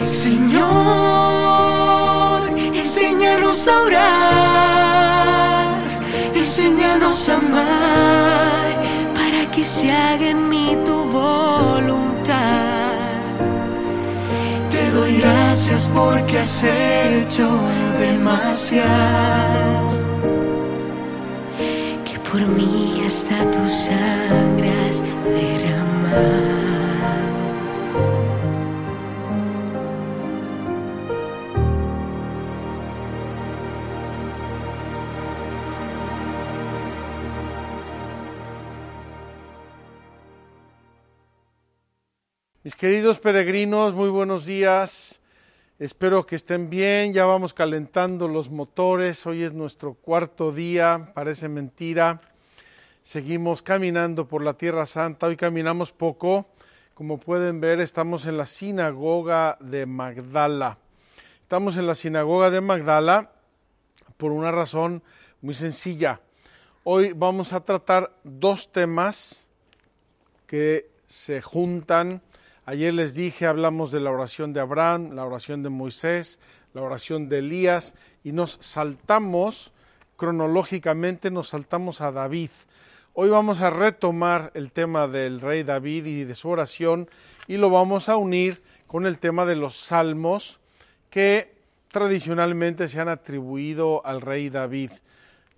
Señor, enséñanos a orar, enséñanos a amar, para que se haga en mí tu voluntad. Te doy gracias porque has hecho demasiado, que por mí hasta tu sangre has Queridos peregrinos, muy buenos días. Espero que estén bien. Ya vamos calentando los motores. Hoy es nuestro cuarto día. Parece mentira. Seguimos caminando por la Tierra Santa. Hoy caminamos poco. Como pueden ver, estamos en la sinagoga de Magdala. Estamos en la sinagoga de Magdala por una razón muy sencilla. Hoy vamos a tratar dos temas que se juntan Ayer les dije, hablamos de la oración de Abraham, la oración de Moisés, la oración de Elías y nos saltamos cronológicamente, nos saltamos a David. Hoy vamos a retomar el tema del rey David y de su oración y lo vamos a unir con el tema de los salmos que tradicionalmente se han atribuido al rey David.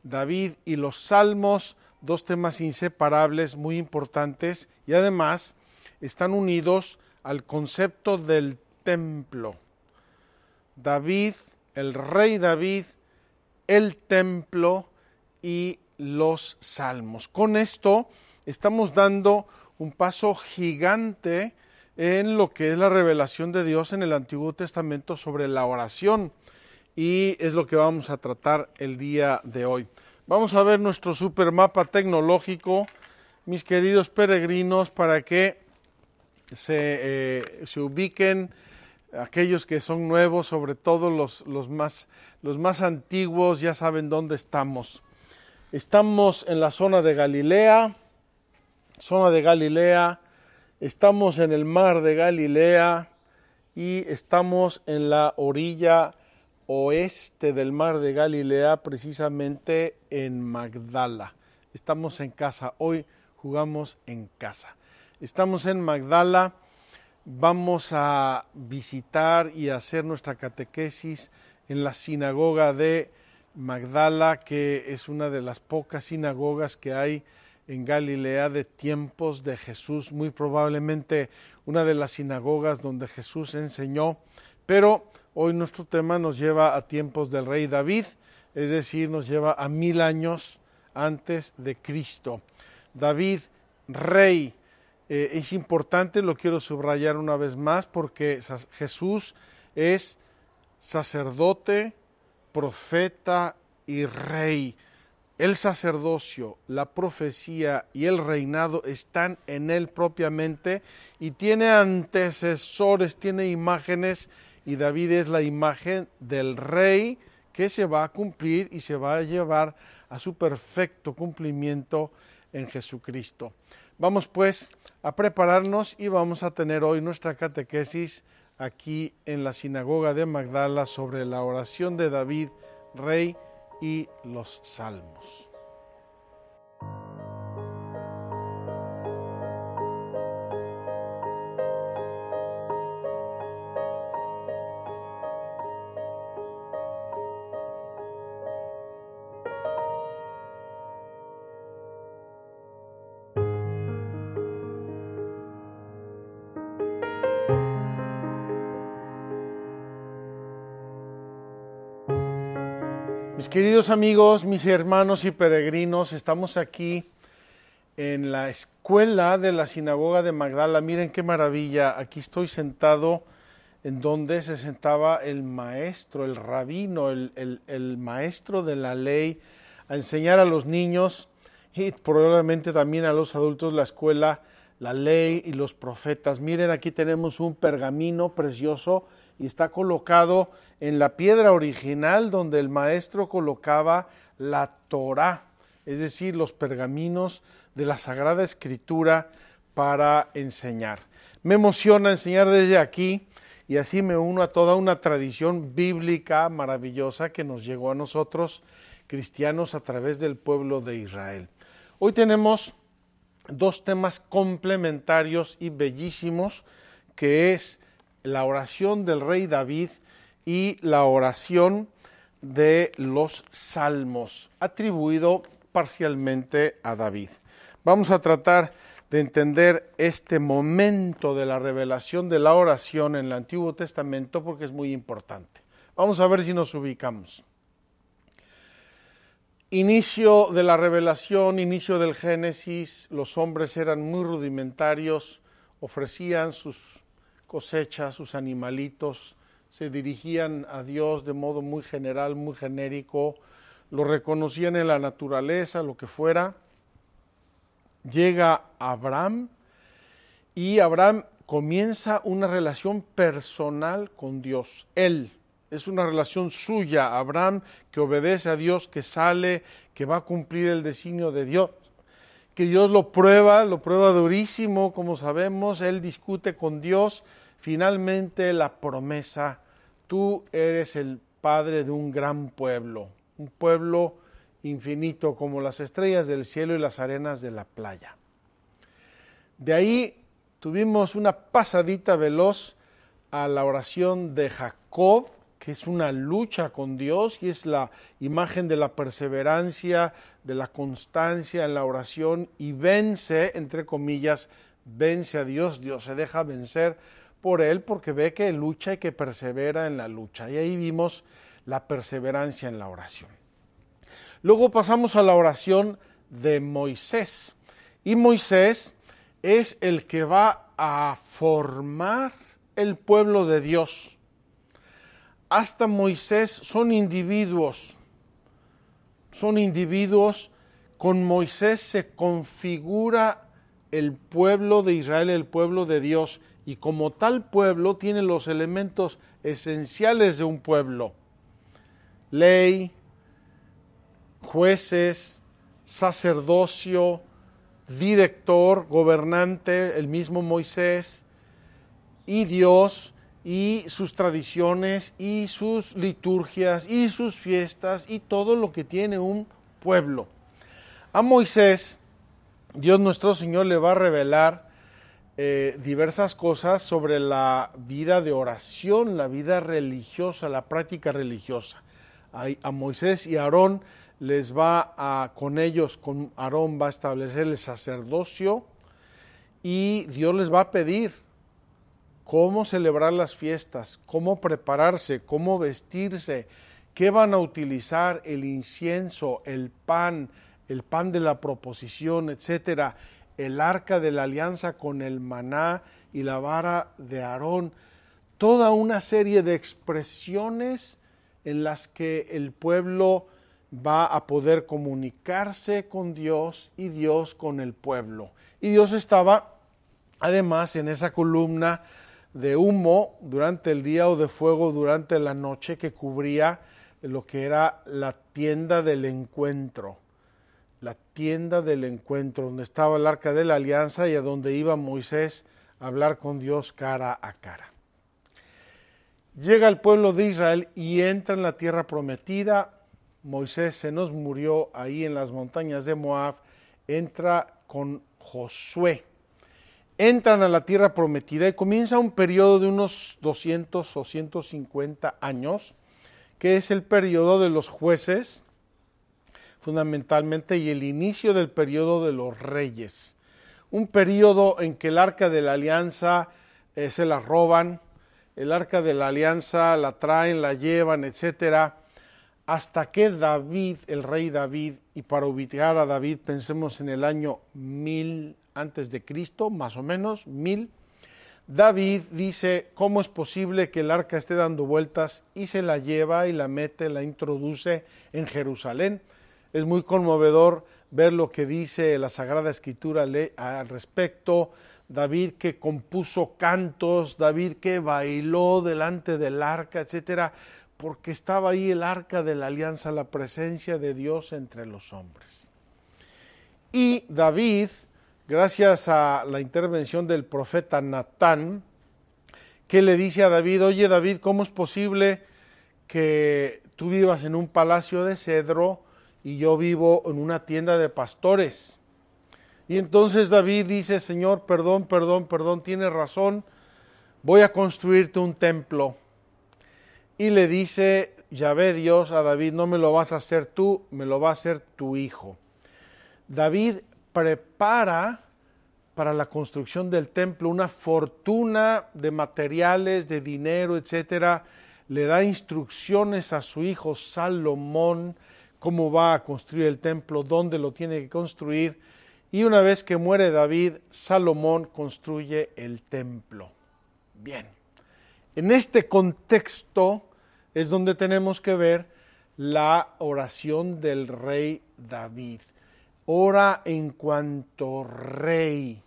David y los salmos, dos temas inseparables, muy importantes y además están unidos al concepto del templo. David, el rey David, el templo y los salmos. Con esto estamos dando un paso gigante en lo que es la revelación de Dios en el Antiguo Testamento sobre la oración y es lo que vamos a tratar el día de hoy. Vamos a ver nuestro supermapa tecnológico, mis queridos peregrinos, para que se, eh, se ubiquen aquellos que son nuevos, sobre todo los, los, más, los más antiguos, ya saben dónde estamos. Estamos en la zona de Galilea, zona de Galilea, estamos en el mar de Galilea y estamos en la orilla oeste del mar de Galilea, precisamente en Magdala. Estamos en casa, hoy jugamos en casa. Estamos en Magdala, vamos a visitar y hacer nuestra catequesis en la sinagoga de Magdala, que es una de las pocas sinagogas que hay en Galilea de tiempos de Jesús, muy probablemente una de las sinagogas donde Jesús enseñó, pero hoy nuestro tema nos lleva a tiempos del rey David, es decir, nos lleva a mil años antes de Cristo. David, rey, eh, es importante, lo quiero subrayar una vez más, porque Jesús es sacerdote, profeta y rey. El sacerdocio, la profecía y el reinado están en él propiamente y tiene antecesores, tiene imágenes y David es la imagen del rey que se va a cumplir y se va a llevar a su perfecto cumplimiento en Jesucristo. Vamos pues a prepararnos y vamos a tener hoy nuestra catequesis aquí en la sinagoga de Magdala sobre la oración de David, rey y los salmos. Queridos amigos, mis hermanos y peregrinos, estamos aquí en la escuela de la sinagoga de Magdala. Miren qué maravilla, aquí estoy sentado en donde se sentaba el maestro, el rabino, el, el maestro de la ley, a enseñar a los niños y probablemente también a los adultos la escuela, la ley y los profetas. Miren, aquí tenemos un pergamino precioso y está colocado en la piedra original donde el maestro colocaba la Torah, es decir, los pergaminos de la Sagrada Escritura para enseñar. Me emociona enseñar desde aquí y así me uno a toda una tradición bíblica maravillosa que nos llegó a nosotros cristianos a través del pueblo de Israel. Hoy tenemos dos temas complementarios y bellísimos, que es la oración del rey David y la oración de los salmos, atribuido parcialmente a David. Vamos a tratar de entender este momento de la revelación de la oración en el Antiguo Testamento porque es muy importante. Vamos a ver si nos ubicamos. Inicio de la revelación, inicio del Génesis, los hombres eran muy rudimentarios, ofrecían sus cosechas, sus animalitos, se dirigían a Dios de modo muy general, muy genérico, lo reconocían en la naturaleza, lo que fuera. Llega Abraham y Abraham comienza una relación personal con Dios. Él es una relación suya, Abraham, que obedece a Dios, que sale, que va a cumplir el designio de Dios, que Dios lo prueba, lo prueba durísimo, como sabemos, él discute con Dios, finalmente la promesa, tú eres el padre de un gran pueblo, un pueblo infinito como las estrellas del cielo y las arenas de la playa. De ahí tuvimos una pasadita veloz a la oración de Jacob, que es una lucha con Dios y es la imagen de la perseverancia, de la constancia en la oración y vence, entre comillas, vence a Dios, Dios se deja vencer por él porque ve que lucha y que persevera en la lucha. Y ahí vimos la perseverancia en la oración. Luego pasamos a la oración de Moisés. Y Moisés es el que va a formar el pueblo de Dios hasta Moisés son individuos, son individuos, con Moisés se configura el pueblo de Israel, el pueblo de Dios, y como tal pueblo tiene los elementos esenciales de un pueblo, ley, jueces, sacerdocio, director, gobernante, el mismo Moisés, y Dios, y sus tradiciones y sus liturgias y sus fiestas y todo lo que tiene un pueblo. A Moisés, Dios nuestro Señor le va a revelar eh, diversas cosas sobre la vida de oración, la vida religiosa, la práctica religiosa. A, Moisés y Aarón les va a, con ellos, con Aarón va a establecer el sacerdocio y Dios les va a pedir cómo celebrar las fiestas, cómo prepararse, cómo vestirse, qué van a utilizar, el incienso, el pan, el pan de la proposición, etcétera, el arca de la alianza con el maná y la vara de Aarón, toda una serie de expresiones en las que el pueblo va a poder comunicarse con Dios y Dios con el pueblo. Y Dios estaba además en esa columna de humo durante el día o de fuego durante la noche que cubría lo que era la tienda del encuentro, la tienda del encuentro, donde estaba el arca de la alianza y a donde iba Moisés a hablar con Dios cara a cara. Llega el pueblo de Israel y entra en la tierra prometida. Moisés se nos murió ahí en las montañas de Moab. Entra con Josué entran a la tierra prometida y comienza un periodo de unos 200 o 150 años, que es el periodo de los jueces, fundamentalmente, y el inicio del periodo de los reyes. Un periodo en que el arca de la alianza eh, se la roban, el arca de la alianza la traen, la llevan, etcétera, hasta que David, el rey David, y para ubicar a David pensemos en el año mil antes de Cristo, más o menos, mil, David dice, ¿cómo es posible que el arca esté dando vueltas y se la lleva y la mete, la introduce en Jerusalén? Es muy conmovedor ver lo que dice la Sagrada Escritura al respecto. David que compuso cantos, David que bailó delante del arca, etcétera, porque estaba ahí el arca de la alianza, la presencia de Dios entre los hombres. Y David gracias a la intervención del profeta Natán, que le dice a David, oye David, ¿cómo es posible que tú vivas en un palacio de cedro y yo vivo en una tienda de pastores? Y entonces David dice, Señor, perdón, perdón, perdón, tienes razón, voy a construirte un templo. Y le dice Yahvé Dios a David, no me lo vas a hacer tú, me lo va a hacer tu hijo. David prepara para la construcción del templo una fortuna de materiales, de dinero, etcétera. Le da instrucciones a su hijo Salomón cómo va a construir el templo, dónde lo tiene que construir. Y una vez que muere David, Salomón construye el templo. Bien, en este contexto es donde tenemos que ver la oración del rey David ora en cuanto rey.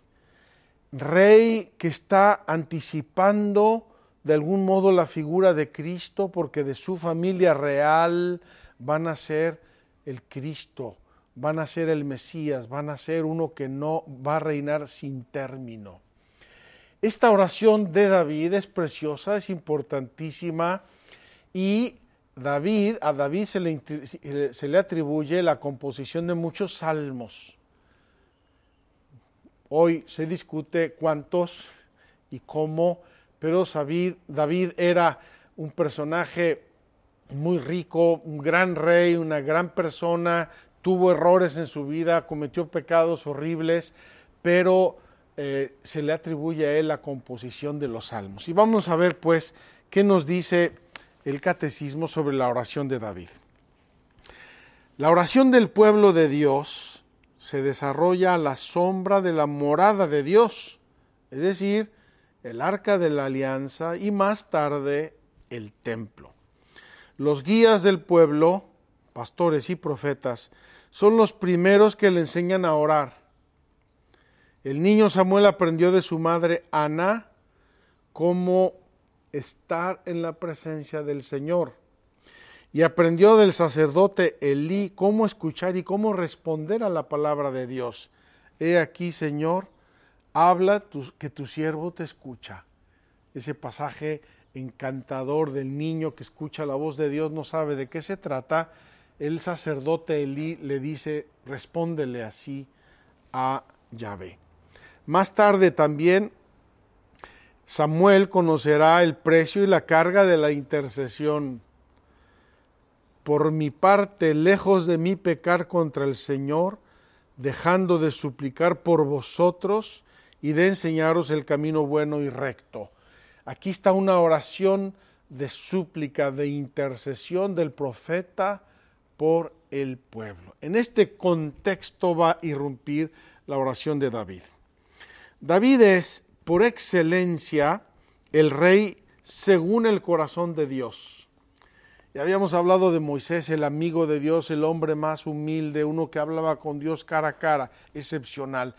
Rey que está anticipando de algún modo la figura de Cristo porque de su familia real van a ser el Cristo, van a ser el Mesías, van a ser uno que no va a reinar sin término. Esta oración de David es preciosa, es importantísima y David, a David se le, se le, atribuye la composición de muchos salmos. Hoy se discute cuántos y cómo, pero David, David era un personaje muy rico, un gran rey, una gran persona, tuvo errores en su vida, cometió pecados horribles, pero eh, se le atribuye a él la composición de los salmos. Y vamos a ver pues qué nos dice el catecismo sobre la oración de David. La oración del pueblo de Dios se desarrolla a la sombra de la morada de Dios, es decir, el arca de la alianza y más tarde el templo. Los guías del pueblo, pastores y profetas, son los primeros que le enseñan a orar. El niño Samuel aprendió de su madre Ana cómo estar en la presencia del Señor. Y aprendió del sacerdote Elí cómo escuchar y cómo responder a la palabra de Dios. He aquí, Señor, habla que tu siervo te escucha. Ese pasaje encantador del niño que escucha la voz de Dios no sabe de qué se trata. El sacerdote Elí le dice, respóndele así a Yahvé. Más tarde también Samuel conocerá el precio y la carga de la intercesión. Por mi parte, lejos de mí pecar contra el Señor, dejando de suplicar por vosotros y de enseñaros el camino bueno y recto. Aquí está una oración de súplica, de intercesión del profeta por el pueblo. En este contexto va a irrumpir la oración de David. David es por excelencia el rey según el corazón de Dios. Ya habíamos hablado de Moisés, el amigo de Dios, el hombre más humilde, uno que hablaba con Dios cara a cara, excepcional.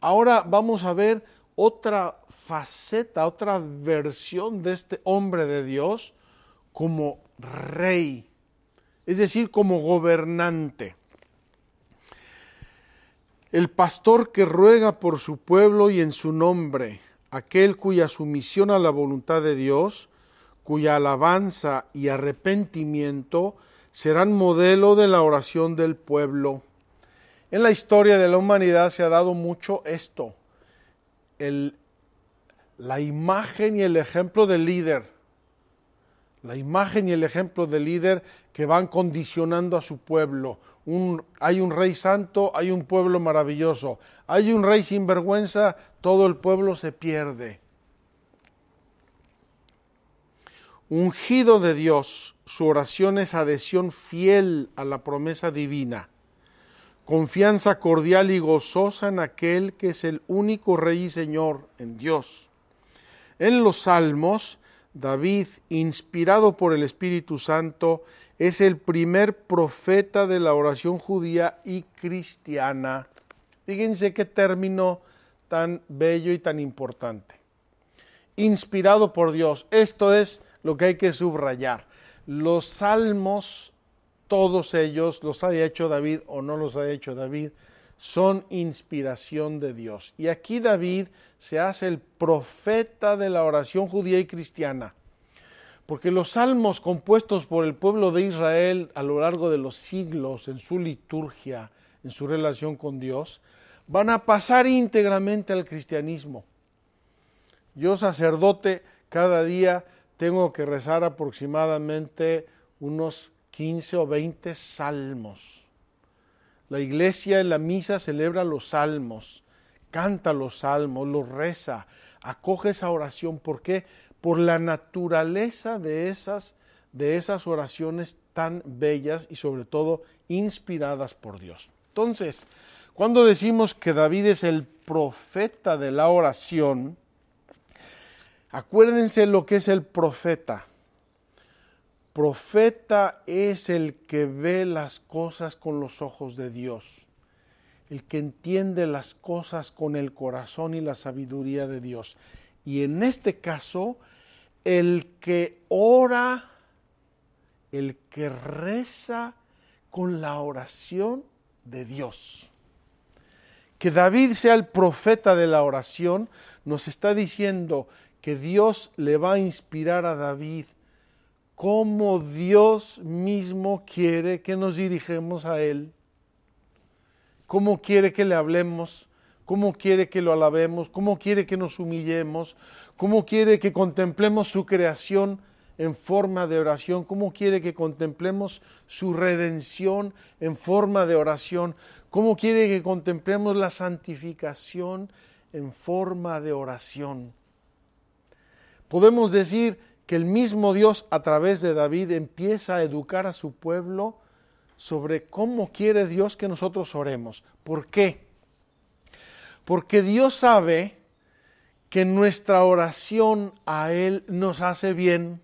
Ahora vamos a ver otra faceta, otra versión de este hombre de Dios como rey, es decir, como gobernante el pastor que ruega por su pueblo y en su nombre, aquel cuya sumisión a la voluntad de Dios, cuya alabanza y arrepentimiento serán modelo de la oración del pueblo. En la historia de la humanidad se ha dado mucho esto, la imagen y el ejemplo del líder, la imagen y el ejemplo del líder que van condicionando a su pueblo hay un rey santo, hay un pueblo maravilloso. Hay un rey sin vergüenza, todo el pueblo se pierde. Ungido de Dios, su oración es adhesión fiel a la promesa divina, confianza cordial y gozosa en aquel que es el único Rey y Señor, en Dios. En los Salmos, David, inspirado por el Espíritu Santo, es el primer profeta de la oración judía y cristiana. Fíjense qué término tan bello y tan importante. Inspirado por Dios. Esto es lo que hay que subrayar. Los salmos, todos ellos, los haya hecho David o no los haya hecho David, son inspiración de Dios. Y aquí David se hace el profeta de la oración judía y cristiana. Porque los salmos compuestos por el pueblo de Israel a lo largo de los siglos en su liturgia, en su relación con Dios, van a pasar íntegramente al cristianismo. Yo sacerdote cada día tengo que rezar aproximadamente unos 15 o 20 salmos la iglesia en la misa celebra los salmos, canta los salmos, los reza, acoge esa oración. ¿Por qué? Por la naturaleza de esas, de esas oraciones tan bellas y sobre todo inspiradas por Dios. Entonces, cuando decimos que David es el profeta de la oración, acuérdense lo que es el profeta. Profeta es el que ve las cosas con los ojos de Dios, el que entiende las cosas con el corazón y la sabiduría de Dios. Y en este caso, el que ora, el que reza con la oración de Dios. Que David sea el profeta de la oración nos está diciendo que Dios le va a inspirar a David cómo Dios mismo quiere que nos dirigemos a Él, cómo quiere que le hablemos, cómo quiere que lo alabemos, cómo quiere que nos humillemos, cómo quiere que contemplemos su creación en forma de oración, cómo quiere que contemplemos su redención en forma de oración, cómo quiere que contemplemos la santificación en forma de oración. Podemos decir, que el mismo Dios a través de David empieza a educar a su pueblo sobre cómo quiere Dios que nosotros oremos. ¿Por qué? Porque Dios sabe que nuestra oración a Él nos hace bien.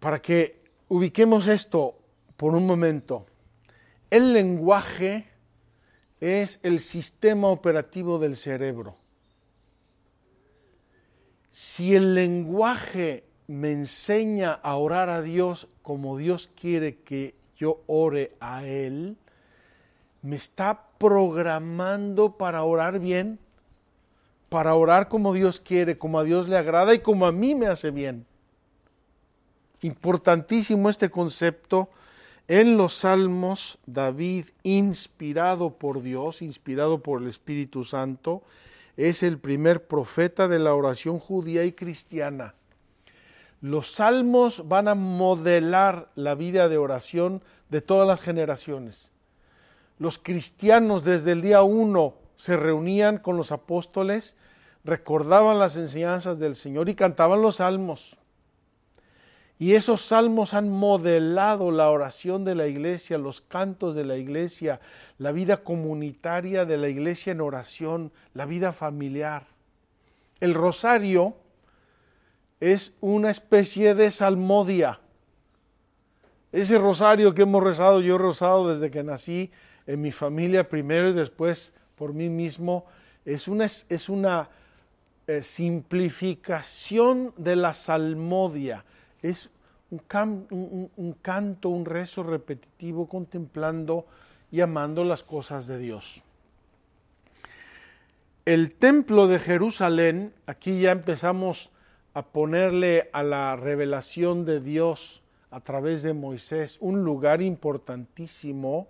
Para que ubiquemos esto por un momento, el lenguaje es el sistema operativo del cerebro si el lenguaje me enseña a orar a Dios como Dios quiere que yo ore a Él, me está programando para orar bien, para orar como Dios quiere, como a Dios le agrada y como a mí me hace bien. Importantísimo este concepto. En los salmos, David, inspirado por Dios, inspirado por el Espíritu Santo, es el primer profeta de la oración judía y cristiana. Los salmos van a modelar la vida de oración de todas las generaciones. Los cristianos desde el día uno se reunían con los apóstoles, recordaban las enseñanzas del Señor y cantaban los salmos. Y esos salmos han modelado la oración de la iglesia, los cantos de la iglesia, la vida comunitaria de la iglesia en oración, la vida familiar. El rosario es una especie de salmodia. Ese rosario que hemos rezado, yo he rezado desde que nací en mi familia primero y después por mí mismo, es una, es una eh, simplificación de la salmodia es un, canto, un rezo repetitivo contemplando y amando las cosas de Dios. El templo de Jerusalén, aquí ya empezamos a ponerle a la revelación de Dios a través de Moisés un lugar importantísimo,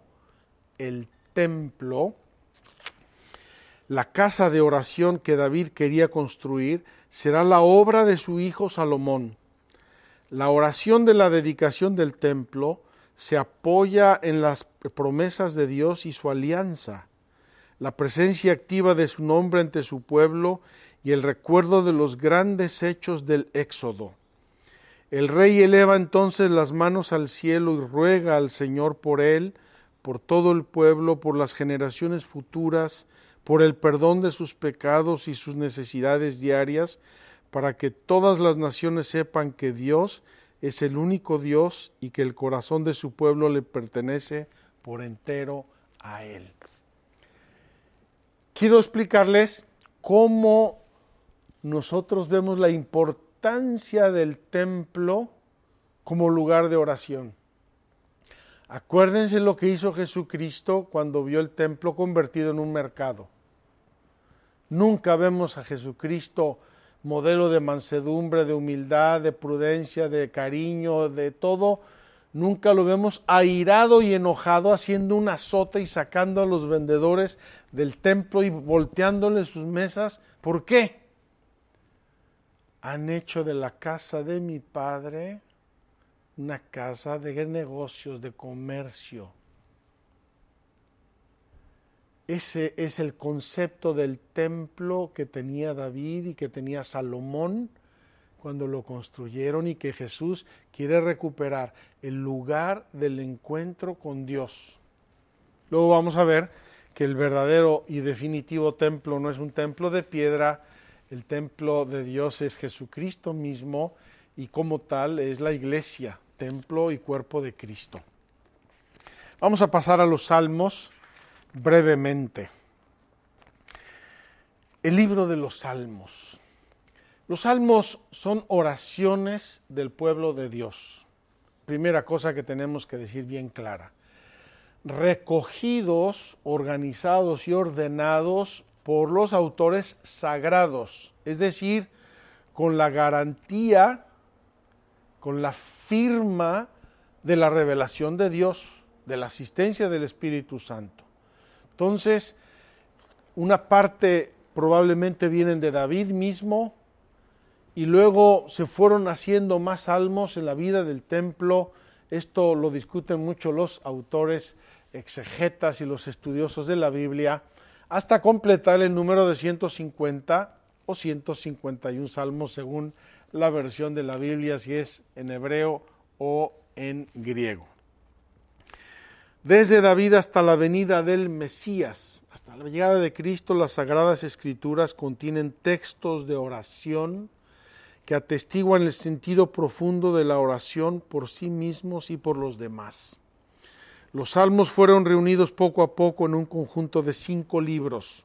el templo, la casa de oración que David quería construir, será la obra de su hijo Salomón. La oración de la dedicación del templo se apoya en las promesas de Dios y su alianza, la presencia activa de su nombre ante su pueblo y el recuerdo de los grandes hechos del Éxodo. El rey eleva entonces las manos al cielo y ruega al Señor por él, por todo el pueblo, por las generaciones futuras, por el perdón de sus pecados y sus necesidades diarias, para que todas las naciones sepan que Dios es el único Dios y que el corazón de su pueblo le pertenece por entero a Él. Quiero explicarles cómo nosotros vemos la importancia del templo como lugar de oración. Acuérdense lo que hizo Jesucristo cuando vio el templo convertido en un mercado. Nunca vemos a Jesucristo modelo de mansedumbre, de humildad, de prudencia, de cariño, de todo. Nunca lo vemos airado y enojado haciendo un azote y sacando a los vendedores del templo y volteándoles sus mesas. ¿Por qué? Han hecho de la casa de mi padre una casa de negocios, de comercio. Ese es el concepto del templo que tenía David y que tenía Salomón cuando lo construyeron y que Jesús quiere recuperar el lugar del encuentro con Dios. Luego vamos a ver que el verdadero y definitivo templo no es un templo de piedra, el templo de Dios es Jesucristo mismo y como tal es la iglesia, templo y cuerpo de Cristo. Vamos a pasar a los salmos brevemente. El libro de los salmos. Los salmos son oraciones del pueblo de Dios. Primera cosa que tenemos que decir bien clara. Recogidos, organizados y ordenados por los autores sagrados, es decir, con la garantía, con la firma de la revelación de Dios, de la asistencia del Espíritu Santo. Entonces, una parte probablemente vienen de David mismo y luego se fueron haciendo más salmos en la vida del templo. Esto lo discuten mucho los autores exegetas y los estudiosos de la Biblia, hasta completar el número de 150 o 151 salmos según la versión de la Biblia, si es en hebreo o en griego. Desde David hasta la venida del Mesías, hasta la llegada de Cristo, las Sagradas Escrituras contienen textos de oración que atestiguan el sentido profundo de la oración por sí mismos y por los demás. Los salmos fueron reunidos poco a poco en un conjunto de cinco libros.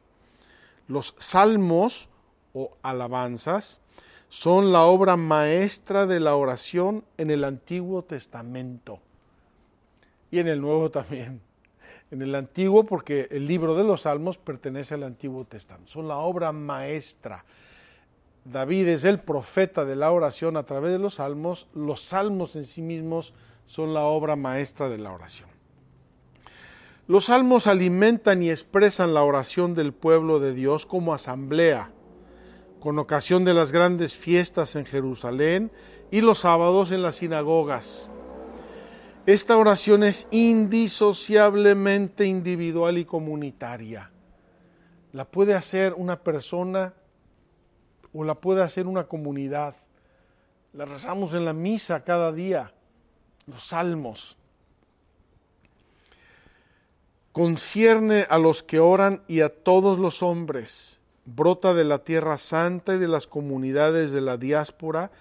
Los salmos o alabanzas son la obra maestra de la oración en el Antiguo Testamento y en el Nuevo también. En el Antiguo, porque el libro de los Salmos pertenece al Antiguo Testamento, son la obra maestra. David es el profeta de la oración a través de los salmos, los salmos en sí mismos son la obra maestra de la oración. Los salmos alimentan y expresan la oración del pueblo de Dios como asamblea, con ocasión de las grandes fiestas en Jerusalén y los sábados en las sinagogas. Esta oración es indisociablemente individual y comunitaria. La puede hacer una persona o la puede hacer una comunidad. La rezamos en la misa cada día, los salmos. Concierne a los que oran y a todos los hombres brota de la tierra santa y de las comunidades de la diáspora,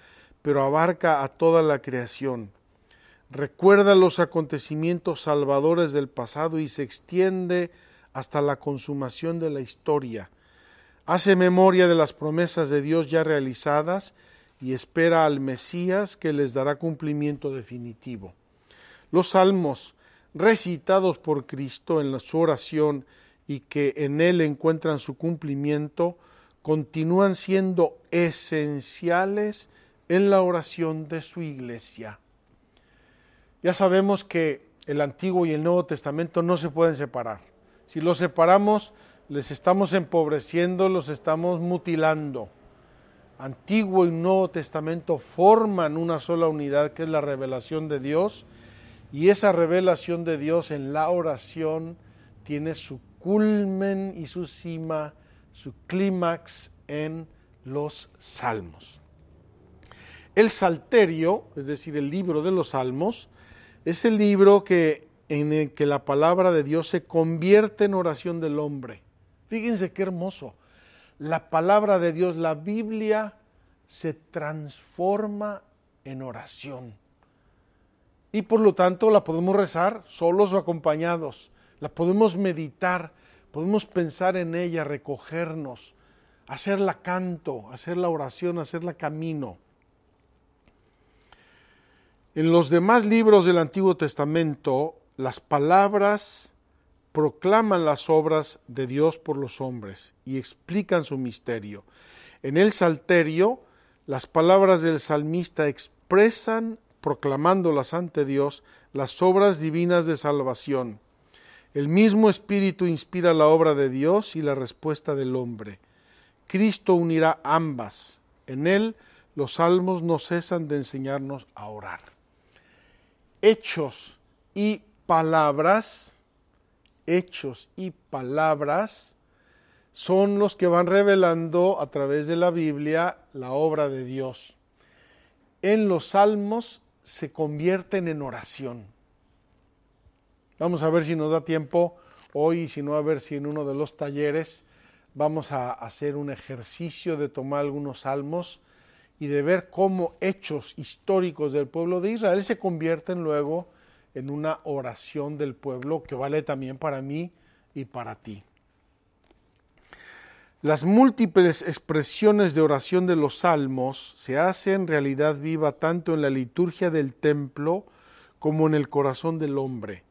pero abarca a toda la creación. Recuerda los acontecimientos salvadores del pasado y se extiende hasta la consumación de la historia. Hace memoria de las promesas de Dios ya realizadas y espera al Mesías que les dará cumplimiento definitivo. Los salmos recitados por Cristo en su oración y que en él encuentran su cumplimiento, continúan siendo esenciales en la oración de su iglesia. Ya sabemos que el Antiguo y el Nuevo Testamento no se pueden separar. Si los separamos, les estamos empobreciendo, los estamos mutilando. Antiguo y Nuevo Testamento forman una sola unidad que es la revelación de Dios y esa revelación de Dios en la oración tiene su culmen y su cima, su clímax en los salmos. El Salterio, es decir, el libro de los salmos, es el libro que, en el que la palabra de Dios se convierte en oración del hombre. Fíjense qué hermoso. La palabra de Dios, la Biblia, se transforma en oración. Y por lo tanto la podemos rezar solos o acompañados la podemos meditar, podemos pensar en ella, recogernos, hacerla canto, hacerla oración, hacerla camino. En los demás libros del Antiguo Testamento, las palabras proclaman las obras de Dios por los hombres y explican su misterio. En el Salterio, las palabras del salmista expresan, proclamándolas ante Dios, las obras divinas de salvación. El mismo Espíritu inspira la obra de Dios y la respuesta del hombre. Cristo unirá ambas. En Él los salmos no cesan de enseñarnos a orar. Hechos y palabras, hechos y palabras son los que van revelando a través de la Biblia la obra de Dios. En los salmos se convierten en oración. Vamos a ver si nos da tiempo hoy, si no, a ver si en uno de los talleres vamos a hacer un ejercicio de tomar algunos salmos y de ver cómo hechos históricos del pueblo de Israel se convierten luego en una oración del pueblo que vale también para mí y para ti. Las múltiples expresiones de oración de los salmos se hacen realidad viva tanto en la liturgia del templo como en el corazón del hombre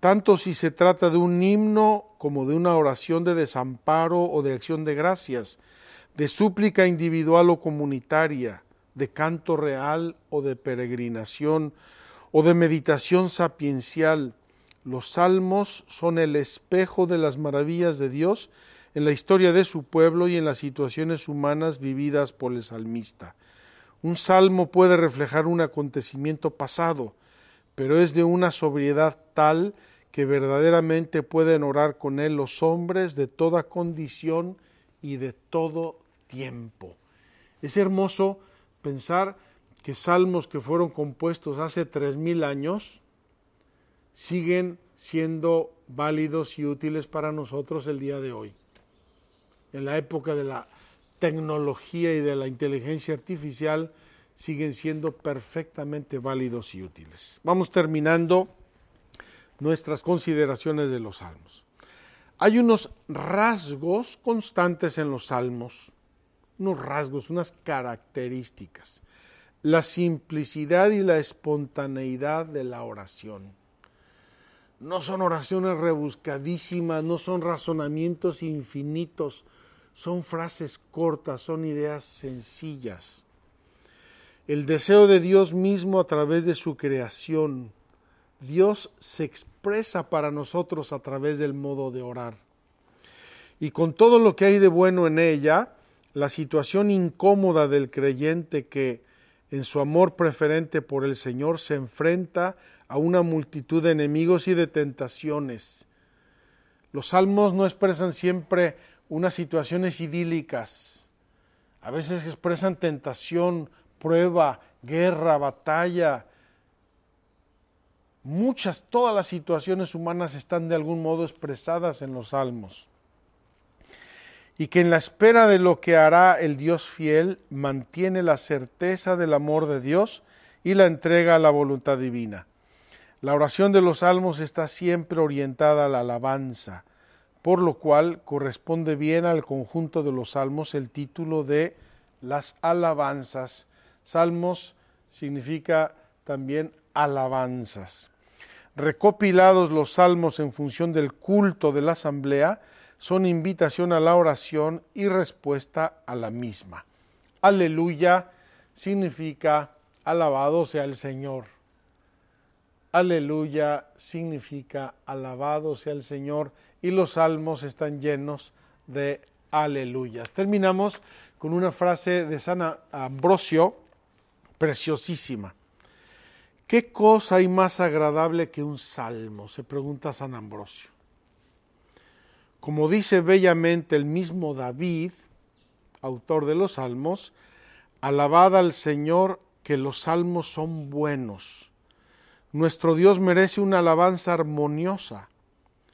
tanto si se trata de un himno como de una oración de desamparo o de acción de gracias, de súplica individual o comunitaria, de canto real o de peregrinación, o de meditación sapiencial. Los salmos son el espejo de las maravillas de Dios en la historia de su pueblo y en las situaciones humanas vividas por el salmista. Un salmo puede reflejar un acontecimiento pasado, pero es de una sobriedad tal que verdaderamente pueden orar con él los hombres de toda condición y de todo tiempo. Es hermoso pensar que salmos que fueron compuestos hace tres mil años siguen siendo válidos y útiles para nosotros el día de hoy. En la época de la tecnología y de la inteligencia artificial, siguen siendo perfectamente válidos y útiles. Vamos terminando nuestras consideraciones de los salmos. Hay unos rasgos constantes en los salmos, unos rasgos, unas características. La simplicidad y la espontaneidad de la oración. No son oraciones rebuscadísimas, no son razonamientos infinitos, son frases cortas, son ideas sencillas el deseo de Dios mismo a través de su creación. Dios se expresa para nosotros a través del modo de orar. Y con todo lo que hay de bueno en ella, la situación incómoda del creyente que, en su amor preferente por el Señor, se enfrenta a una multitud de enemigos y de tentaciones. Los salmos no expresan siempre unas situaciones idílicas. A veces expresan tentación, prueba, guerra, batalla. Muchas, todas las situaciones humanas están de algún modo expresadas en los salmos. Y que en la espera de lo que hará el Dios fiel mantiene la certeza del amor de Dios y la entrega a la voluntad divina. La oración de los salmos está siempre orientada a la alabanza, por lo cual corresponde bien al conjunto de los salmos el título de las alabanzas Salmos significa también alabanzas. Recopilados los salmos en función del culto de la asamblea, son invitación a la oración y respuesta a la misma. Aleluya significa alabado sea el Señor. Aleluya significa alabado sea el Señor y los salmos están llenos de aleluyas. Terminamos con una frase de San Ambrosio preciosísima. ¿Qué cosa hay más agradable que un salmo? se pregunta San Ambrosio. Como dice bellamente el mismo David, autor de los salmos, alabad al Señor que los salmos son buenos. Nuestro Dios merece una alabanza armoniosa.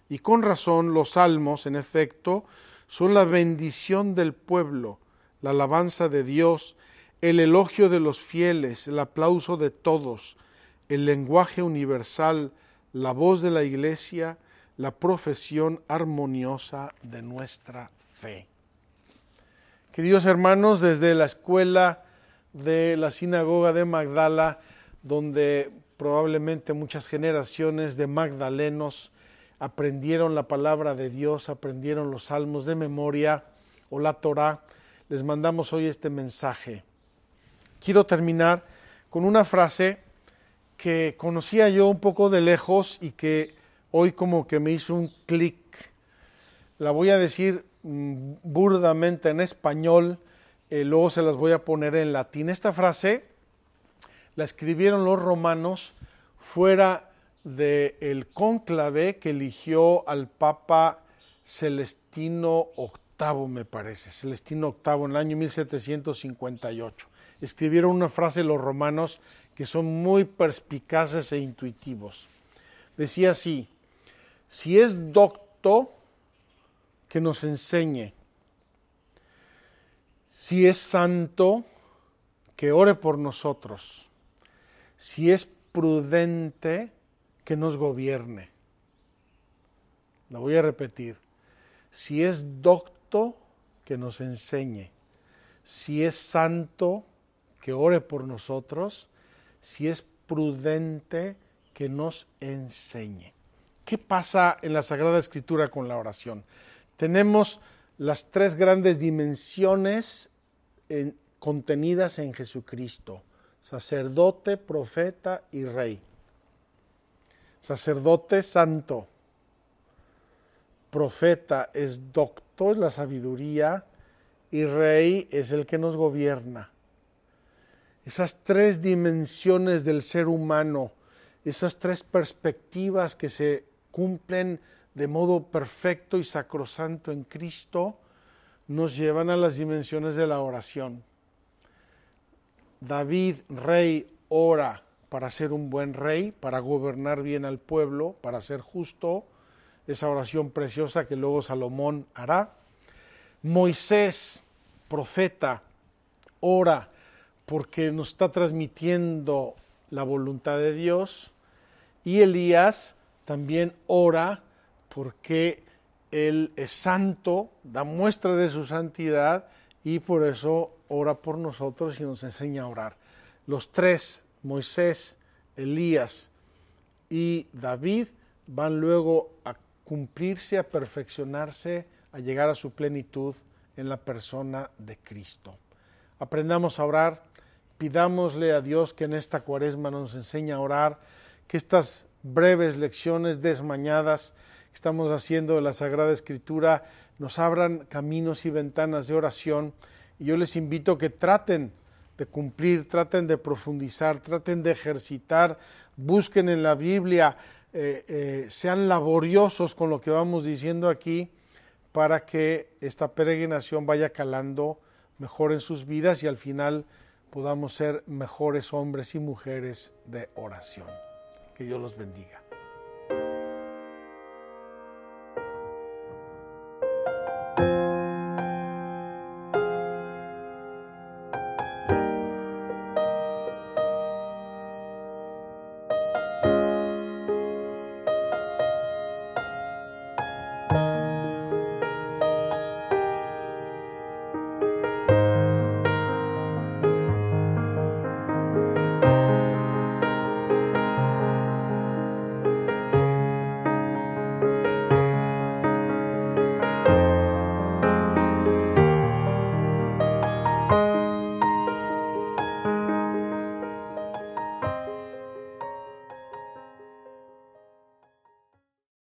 Y con razón los salmos, en efecto, son la bendición del pueblo, la alabanza de Dios, el elogio de los fieles, el aplauso de todos, el lenguaje universal, la voz de la iglesia, la profesión armoniosa de nuestra fe. Queridos hermanos, desde la escuela de la sinagoga de Magdala, donde probablemente muchas generaciones de magdalenos aprendieron la palabra de Dios, aprendieron los salmos de memoria o la Torah, les mandamos hoy este mensaje. Quiero terminar con una frase que conocía yo un poco de lejos y que hoy como que me hizo un clic. La voy a decir mm, burdamente en español, eh, luego se las voy a poner en latín. Esta frase la escribieron los romanos fuera del el cónclave que eligió al Papa Celestino VIII, me parece, Celestino VIII en el año 1758. Escribieron una frase los romanos que son muy perspicaces e intuitivos. Decía así, si es docto, que nos enseñe. Si es santo, que ore por nosotros si es prudente, que nos gobierne. La voy a repetir. Si es docto, que nos enseñe. Si es santo, que ore por nosotros. Si es prudente, que nos enseñe. ¿Qué pasa en la Sagrada Escritura con la oración? Tenemos las tres grandes dimensiones contenidas en Jesucristo sacerdote, profeta y rey. Sacerdote santo, profeta es doctor, la sabiduría, y rey es el que nos gobierna. Esas tres dimensiones del ser humano, esas tres perspectivas que se cumplen de modo perfecto y sacrosanto en Cristo, nos llevan a las dimensiones de la oración. David, rey, ora para ser un buen rey, para gobernar bien al pueblo, para ser justo, esa oración preciosa que luego Salomón hará. Moisés, profeta, ora porque nos está transmitiendo la voluntad de Dios. Y Elías también ora porque él es santo, da muestra de su santidad y por eso ora por nosotros y nos enseña a orar. Los tres, Moisés, Elías y David, van luego a cumplirse, a perfeccionarse, a llegar a su plenitud en la persona de Cristo. Aprendamos a orar, pidámosle a Dios que en esta cuaresma nos enseñe a orar, que estas breves lecciones desmañadas que estamos haciendo de la Sagrada Escritura nos abran caminos y ventanas de oración y yo les invito a que traten de cumplir, traten de profundizar, traten de ejercitar, busquen en la Biblia, eh, eh, sean laboriosos con lo que vamos diciendo aquí para que esta peregrinación vaya calando mejor en sus vidas y al final podamos ser mejores hombres y mujeres de oración. Dios los bendiga.